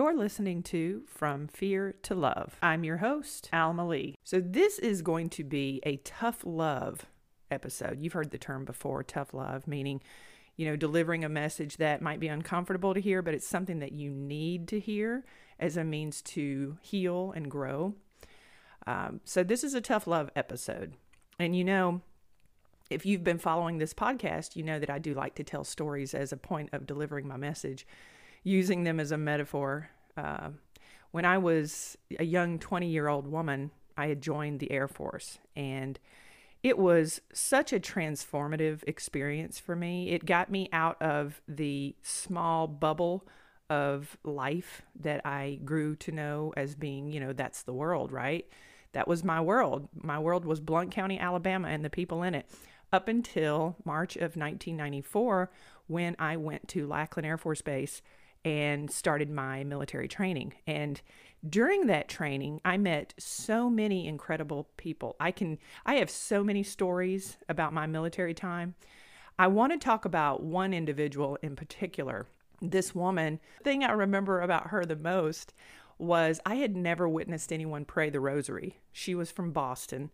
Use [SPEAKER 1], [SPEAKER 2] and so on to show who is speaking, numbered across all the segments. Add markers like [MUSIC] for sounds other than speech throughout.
[SPEAKER 1] You're listening to From Fear to Love. I'm your host, Alma Lee. So, this is going to be a tough love episode. You've heard the term before tough love, meaning, you know, delivering a message that might be uncomfortable to hear, but it's something that you need to hear as a means to heal and grow. Um, so, this is a tough love episode. And you know, if you've been following this podcast, you know that I do like to tell stories as a point of delivering my message using them as a metaphor. Uh, when I was a young 20 year old woman, I had joined the Air Force, and it was such a transformative experience for me. It got me out of the small bubble of life that I grew to know as being, you know, that's the world, right? That was my world. My world was Blount County, Alabama, and the people in it up until March of 1994 when I went to Lackland Air Force Base and started my military training. And during that training, I met so many incredible people. I can I have so many stories about my military time. I want to talk about one individual in particular. This woman, thing I remember about her the most was I had never witnessed anyone pray the rosary. She was from Boston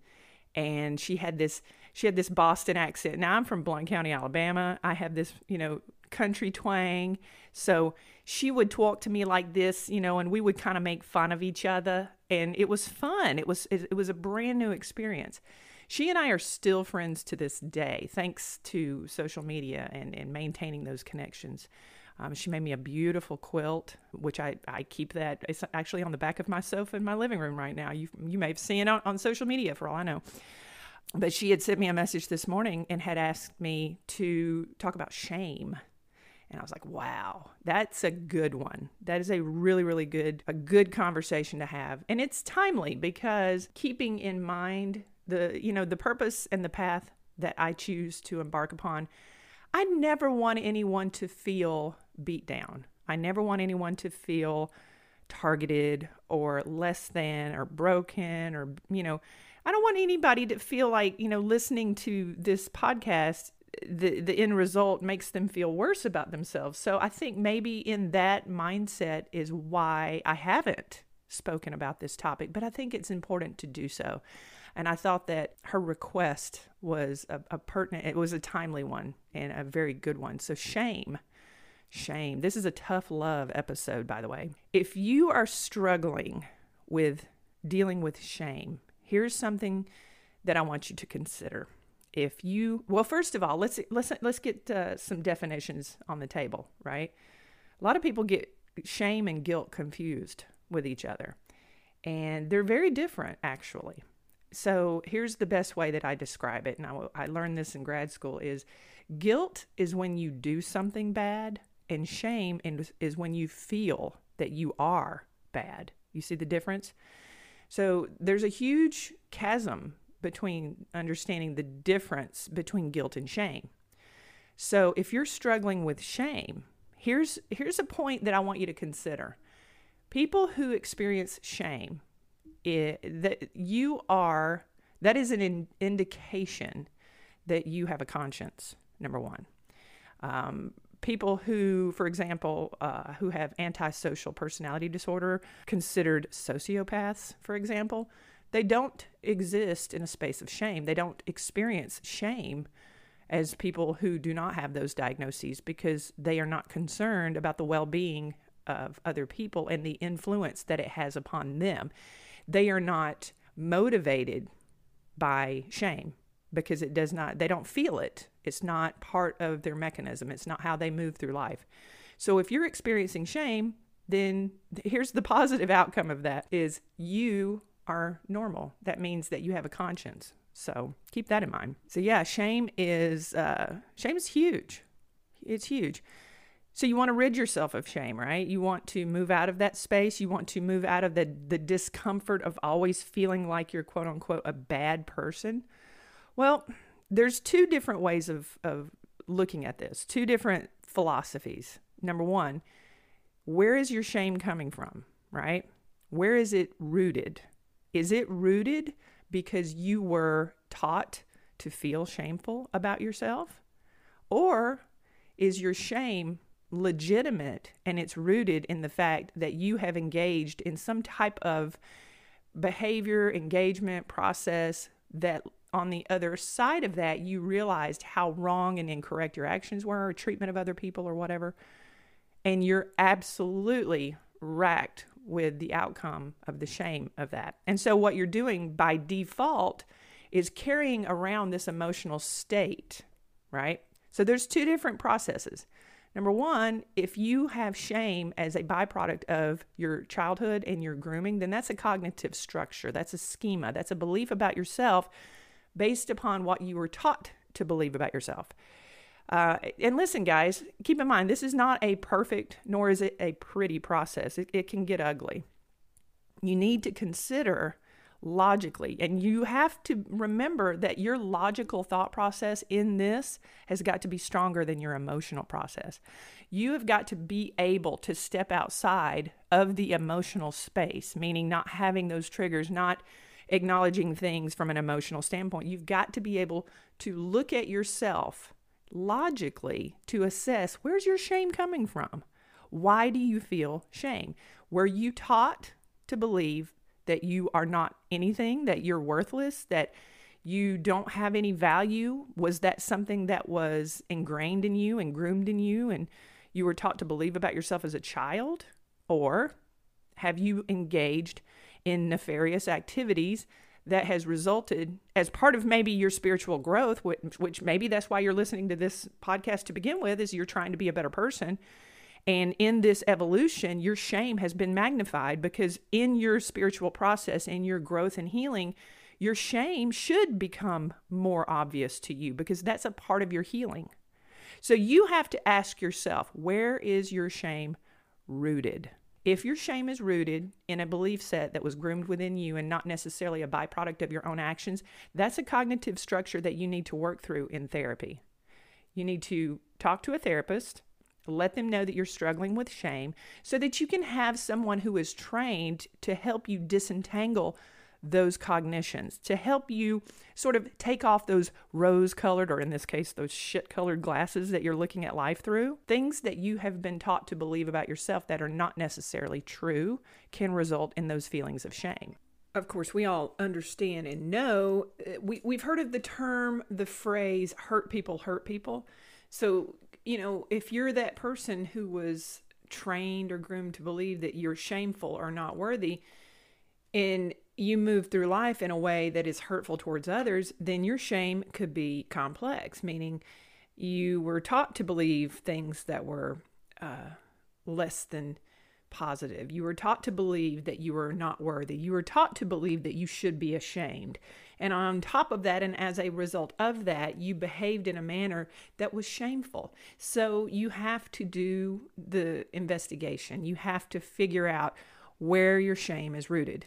[SPEAKER 1] and she had this she had this Boston accent. Now I'm from Blount County, Alabama. I have this, you know, country twang. So she would talk to me like this, you know, and we would kind of make fun of each other. And it was fun. It was it was a brand new experience. She and I are still friends to this day, thanks to social media and, and maintaining those connections. Um, she made me a beautiful quilt, which I, I keep that. It's actually on the back of my sofa in my living room right now. You, you may have seen it on, on social media for all I know. But she had sent me a message this morning and had asked me to talk about shame and I was like, wow, that's a good one. That is a really, really good, a good conversation to have. And it's timely because keeping in mind the, you know, the purpose and the path that I choose to embark upon, I never want anyone to feel beat down. I never want anyone to feel targeted or less than or broken or, you know, I don't want anybody to feel like, you know, listening to this podcast the the end result makes them feel worse about themselves. So I think maybe in that mindset is why I haven't spoken about this topic, but I think it's important to do so. And I thought that her request was a, a pertinent, it was a timely one and a very good one. So shame, shame. This is a tough love episode, by the way. If you are struggling with dealing with shame, here's something that I want you to consider if you well first of all let's let's let's get uh, some definitions on the table right? A lot of people get shame and guilt confused with each other and they're very different actually. So here's the best way that i describe it and I, I learned this in grad school is guilt is when you do something bad and shame is when you feel that you are bad. You see the difference? So there's a huge chasm between understanding the difference between guilt and shame. So if you're struggling with shame, here's here's a point that I want you to consider. People who experience shame, it, that you are that is an in, indication that you have a conscience. Number one, um, people who, for example, uh, who have antisocial personality disorder, considered sociopaths, for example, they don't exist in a space of shame. They don't experience shame as people who do not have those diagnoses because they are not concerned about the well being of other people and the influence that it has upon them. They are not motivated by shame because it does not, they don't feel it. It's not part of their mechanism, it's not how they move through life. So if you're experiencing shame, then here's the [LAUGHS] positive outcome of that is you are normal. That means that you have a conscience. So keep that in mind. So yeah, shame is uh, shame is huge. It's huge. So you want to rid yourself of shame, right? You want to move out of that space. You want to move out of the the discomfort of always feeling like you're quote unquote a bad person. Well, there's two different ways of of looking at this. Two different philosophies. Number one, where is your shame coming from, right? Where is it rooted? Is it rooted because you were taught to feel shameful about yourself? Or is your shame legitimate and it's rooted in the fact that you have engaged in some type of behavior, engagement, process that on the other side of that, you realized how wrong and incorrect your actions were, or treatment of other people, or whatever. And you're absolutely racked with the outcome of the shame of that. And so, what you're doing by default is carrying around this emotional state, right? So, there's two different processes. Number one, if you have shame as a byproduct of your childhood and your grooming, then that's a cognitive structure. That's a schema. That's a belief about yourself based upon what you were taught to believe about yourself. Uh, and listen, guys, keep in mind, this is not a perfect nor is it a pretty process. It, it can get ugly. You need to consider logically. And you have to remember that your logical thought process in this has got to be stronger than your emotional process. You have got to be able to step outside of the emotional space, meaning not having those triggers, not acknowledging things from an emotional standpoint. You've got to be able to look at yourself logically to assess where's your shame coming from? Why do you feel shame? Were you taught to believe that you are not anything, that you're worthless, that you don't have any value? Was that something that was ingrained in you and groomed in you and you were taught to believe about yourself as a child? Or have you engaged in nefarious activities that has resulted as part of maybe your spiritual growth, which, which maybe that's why you're listening to this podcast to begin with, is you're trying to be a better person and in this evolution, your shame has been magnified because in your spiritual process, in your growth and healing, your shame should become more obvious to you because that's a part of your healing. So you have to ask yourself, where is your shame rooted? If your shame is rooted in a belief set that was groomed within you and not necessarily a byproduct of your own actions, that's a cognitive structure that you need to work through in therapy. You need to talk to a therapist let them know that you're struggling with shame so that you can have someone who is trained to help you disentangle those cognitions, to help you sort of take off those rose colored, or in this case, those shit colored glasses that you're looking at life through. Things that you have been taught to believe about yourself that are not necessarily true can result in those feelings of shame. Of course, we all understand and know, uh, we, we've heard of the term, the phrase, hurt people hurt people. So you know, if you're that person who was trained or groomed to believe that you're shameful or not worthy, and you move through life in a way that is hurtful towards others, then your shame could be complex, meaning you were taught to believe things that were uh, less than positive. You were taught to believe that you were not worthy. You were taught to believe that you should be ashamed. And on top of that, and as a result of that, you behaved in a manner that was shameful. So you have to do the investigation. You have to figure out where your shame is rooted.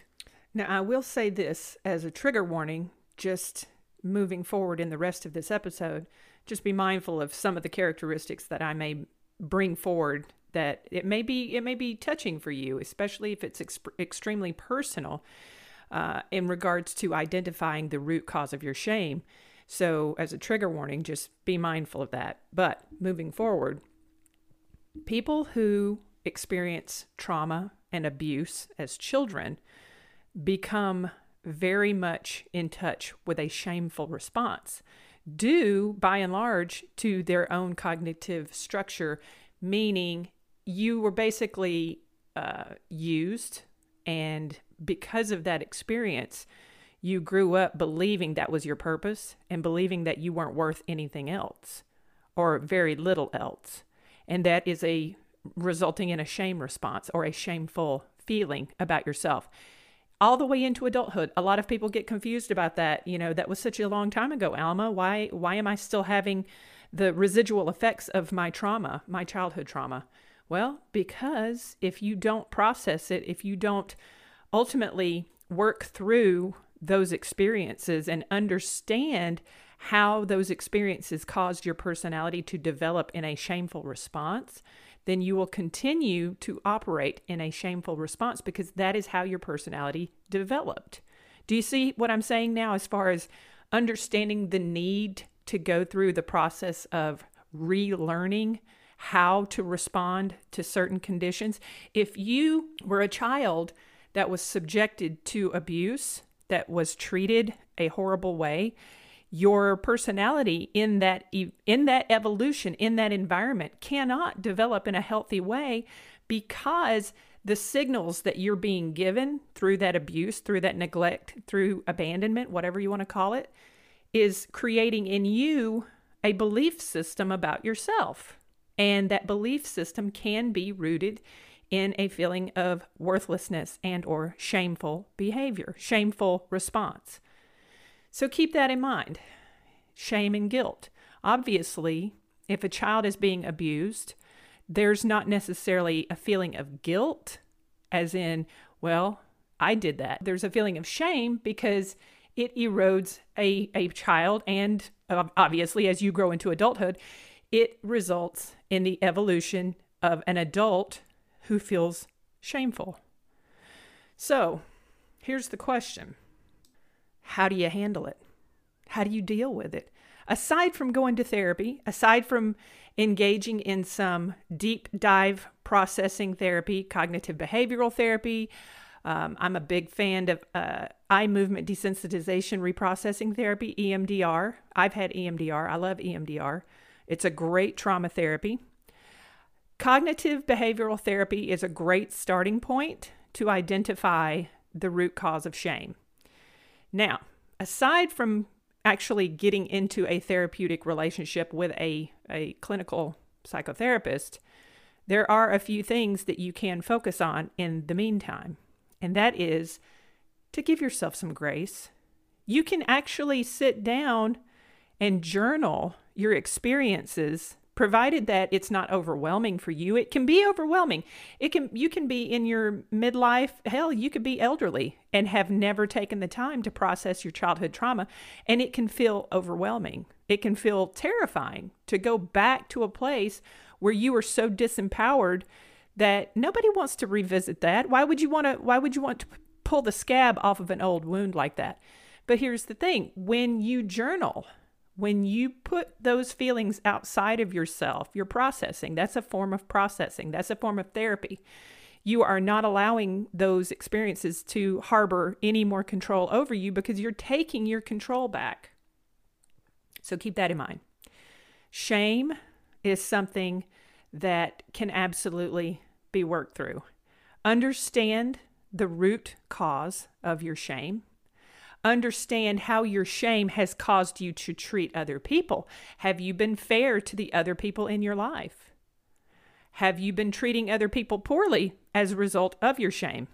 [SPEAKER 1] Now, I will say this as a trigger warning, just moving forward in the rest of this episode, just be mindful of some of the characteristics that I may bring forward that it may be it may be touching for you, especially if it's extremely personal uh, in regards to identifying the root cause of your shame. So, as a trigger warning, just be mindful of that. But moving forward, people who experience trauma and abuse as children become very much in touch with a shameful response, due by and large to their own cognitive structure, meaning you were basically uh, used and because of that experience, you grew up believing that was your purpose and believing that you weren't worth anything else or very little else. And that is a resulting in a shame response or a shameful feeling about yourself. All the way into adulthood, a lot of people get confused about that. You know, that was such a long time ago, Alma. Why why am I still having the residual effects of my trauma, my childhood trauma? Well, because if you don't process it, if you don't ultimately work through those experiences and understand how those experiences caused your personality to develop in a shameful response, then you will continue to operate in a shameful response because that is how your personality developed. Do you see what I'm saying now as far as understanding the need to go through the process of relearning how to respond to certain conditions. If you were a child that was subjected to abuse, that was treated a horrible way, your personality in that in that evolution in that environment cannot develop in a healthy way because the signals that you're being given through that abuse, through that neglect, through abandonment, whatever you want to call it, is creating in you a belief system about yourself. And that belief system can be rooted in a feeling of worthlessness and or shameful behavior, shameful response. So keep that in mind. Shame and guilt. Obviously, if a child is being abused, there's not necessarily a feeling of guilt, as in, well, I did that. There's a feeling of shame because it erodes a, a child, and obviously, as you grow into adulthood, it results in the evolution of an adult who feels shameful. So, here's the question How do you handle it? How do you deal with it? Aside from going to therapy, aside from engaging in some deep dive processing therapy, cognitive behavioral therapy. Um, I'm a big fan of uh, eye movement desensitization reprocessing therapy, EMDR. I've had EMDR. I love EMDR. It's a great trauma therapy. Cognitive behavioral therapy is a great starting point to identify the root cause of shame. Now, aside from actually getting into a therapeutic relationship with a, a clinical psychotherapist, there are a few things that you can focus on in the meantime. And that is to give yourself some grace. You can actually sit down and journal your experiences provided that it's not overwhelming for you it can be overwhelming. It can you can be in your midlife hell you could be elderly and have never taken the time to process your childhood trauma and it can feel overwhelming. It can feel terrifying to go back to a place where you were so disempowered that nobody wants to revisit that. Why would you want to why would you want to pull the scab off of an old wound like that? But here's the thing when you journal when you put those feelings outside of yourself, you're processing. That's a form of processing, that's a form of therapy. You are not allowing those experiences to harbor any more control over you because you're taking your control back. So keep that in mind. Shame is something that can absolutely be worked through. Understand the root cause of your shame Understand how your shame has caused you to treat other people. Have you been fair to the other people in your life? Have you been treating other people poorly as a result of your shame?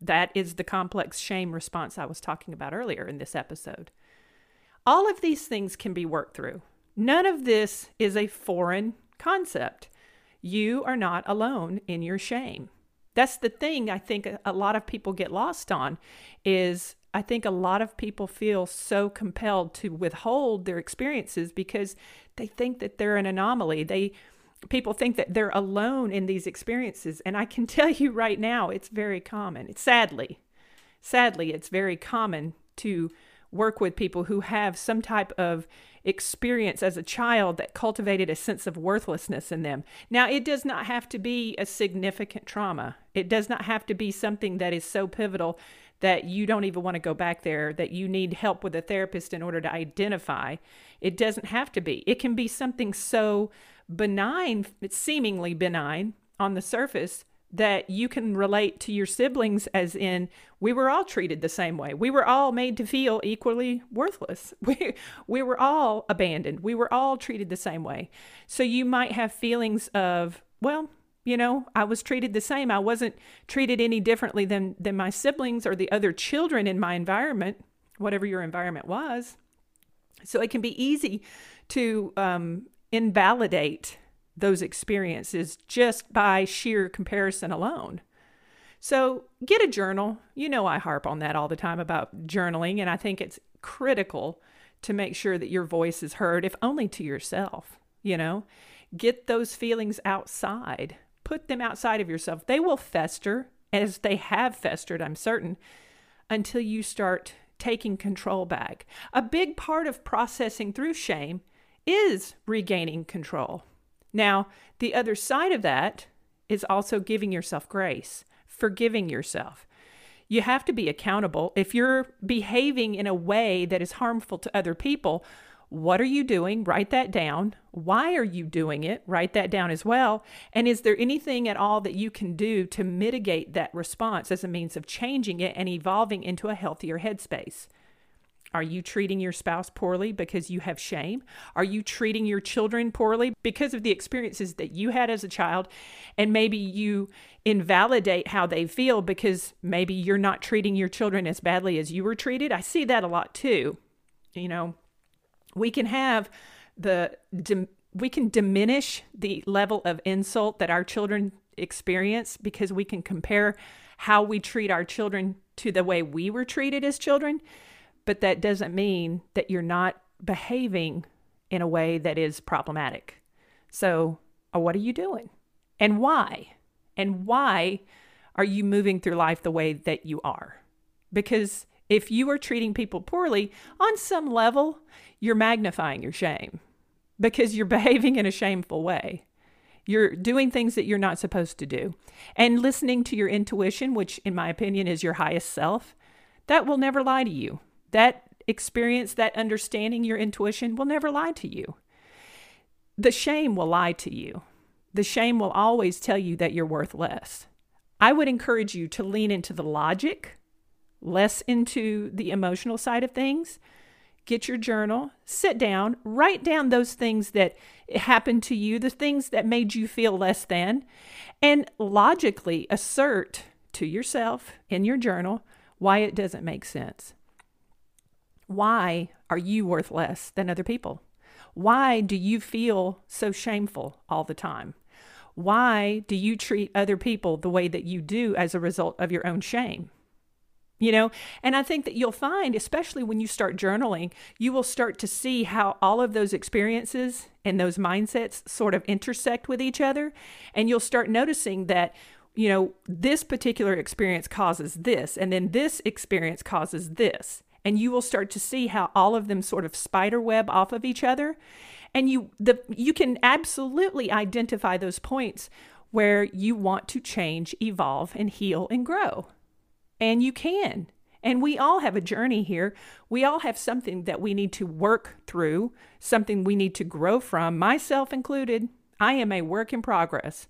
[SPEAKER 1] That is the complex shame response I was talking about earlier in this episode. All of these things can be worked through. None of this is a foreign concept. You are not alone in your shame. That's the thing I think a lot of people get lost on is I think a lot of people feel so compelled to withhold their experiences because they think that they're an anomaly. They people think that they're alone in these experiences and I can [LAUGHS] tell you right now it's very common. It's sadly sadly it's very common to work with people who have some type of experience as a child that cultivated a sense of worthlessness in them. Now, it does not have to be a significant trauma. It does not have to be something that is so pivotal that you don't even want to go back there, that you need help with a therapist in order to identify. It doesn't have to be. It can be something so benign, seemingly benign on the surface, that you can relate to your siblings as in we were all treated the same way. We were all made to feel equally worthless. [LAUGHS] We we were all abandoned. We were all treated the same way. So you might have feelings of, well, you know, I was treated the same. I wasn't treated any differently than than my siblings or the other children in my environment, whatever your environment was. So it can be easy to um, invalidate those experiences just by sheer comparison alone. So get a journal. You know, I harp on that all the time about journaling, and I think it's critical to make sure that your voice is heard, if only to yourself. You know, get those feelings outside put them outside of yourself. They will fester, as they have festered, I'm certain, until you start taking control back. A big part of processing through shame is regaining control. Now, the other side of that is also giving yourself grace, forgiving yourself. You have to be accountable. If you're behaving in a way that is harmful to other people, what are you doing? Write that down. Why are you doing it? Write that down as well. And is there anything at all that you can do to mitigate that response as a means of changing it and evolving into a healthier headspace? Are you treating your spouse poorly because you have shame? Are you treating your children poorly because of the experiences that you had as a child? And maybe you invalidate how they feel because maybe you're not treating your children as badly as you were treated. I see that a lot too. You know, we can have the we can diminish the level of insult that our children experience because we can compare how we treat our children to the way we were treated as children but that doesn't mean that you're not behaving in a way that is problematic so uh, what are you doing and why and why are you moving through life the way that you are because if you are treating people poorly, on some level, you're magnifying your shame because you're [LAUGHS] behaving in a shameful way. You're doing things that you're not supposed to do. And listening to your intuition, which in my opinion is your highest self, that will never lie to you. That experience, that understanding your intuition will never lie to you. The shame will lie to you. The shame will always tell you that you're worth less. I would encourage you to lean into the logic less into the emotional side of things, get your journal, sit down, write down those things that happened to you, the things that made you feel less than, and logically assert to yourself in your journal why it doesn't make sense. Why are you worth less than other people? Why do you feel so shameful all the time? Why do you treat other people the way that you do as a result of your own shame? you know and i think that you'll find especially when you start journaling you will start to see how all of those experiences and those mindsets sort of intersect with each other and you'll start noticing that you know this particular experience causes this and then this experience causes this and you will start to see how all of them sort of spider web off of each other and you the you can absolutely identify those points where you want to change evolve and heal and grow and you can. And we all have a journey here. We all have something that we need to work through, something we need to grow from, myself included. I am a work in progress.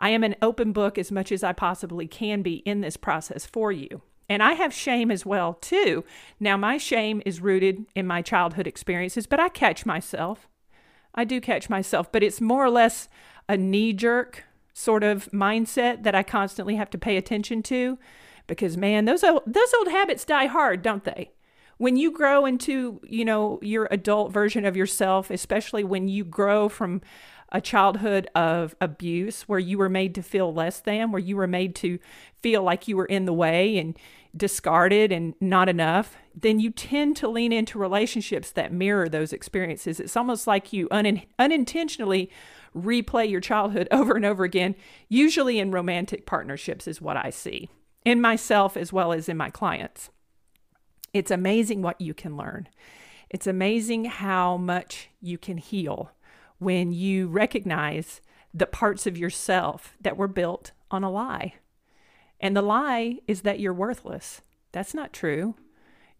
[SPEAKER 1] I am an open book as much as I possibly can be in this process for you. And I have shame as well, too. Now, my shame is rooted in my childhood experiences, but I catch myself. I do catch myself, but it's more or less a knee jerk sort of mindset that I constantly have to pay attention to because man, those old, those old habits die hard, don't they? When you grow into, you know, your adult version of yourself, especially when you grow from a childhood of abuse where you were made to feel less than, where you were made to feel like you were in the way and discarded and not enough, then you tend to lean into relationships that mirror those experiences. It's almost like you un- unintentionally replay your childhood [LAUGHS] over and over again, usually in romantic partnerships, is what I see in myself as well as in my clients. It's amazing what you can learn. It's amazing how much you can heal when you recognize the parts of yourself that were built on a lie. And the lie is that you're worthless. That's not true.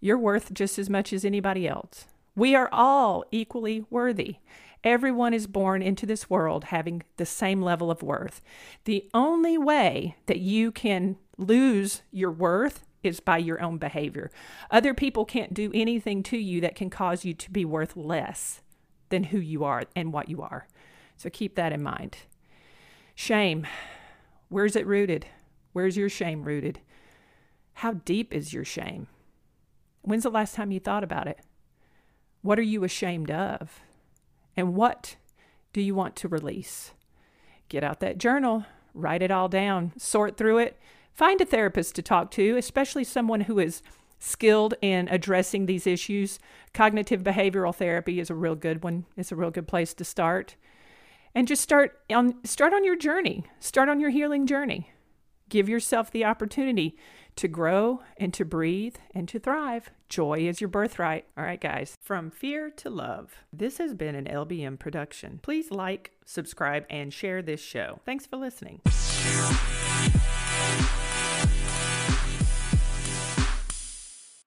[SPEAKER 1] You're worth just as much as anybody else. We are all equally worthy. Everyone is born into this world having the same level of worth. The only way that you can lose your worth is by your own behavior. Other people can't do anything to you that can cause you to be worth less than who you are and what you are. So keep that in mind. Shame. Where's it rooted? Where's your shame rooted? How deep is your shame? When's the last time you thought about it? What are you ashamed of? And what do you want to release? Get out that journal, write it all down, sort through it, Find a therapist to talk to, especially someone who is skilled in addressing these issues, cognitive behavioral therapy is a real good one. It's a real good place to start. And just start on start on your journey. Start on your healing journey. Give yourself the opportunity to grow and to breathe and to thrive. Joy is your birthright. All right, guys. From fear to love. This has been an LBM production. Please like, subscribe, and share this show. Thanks for listening.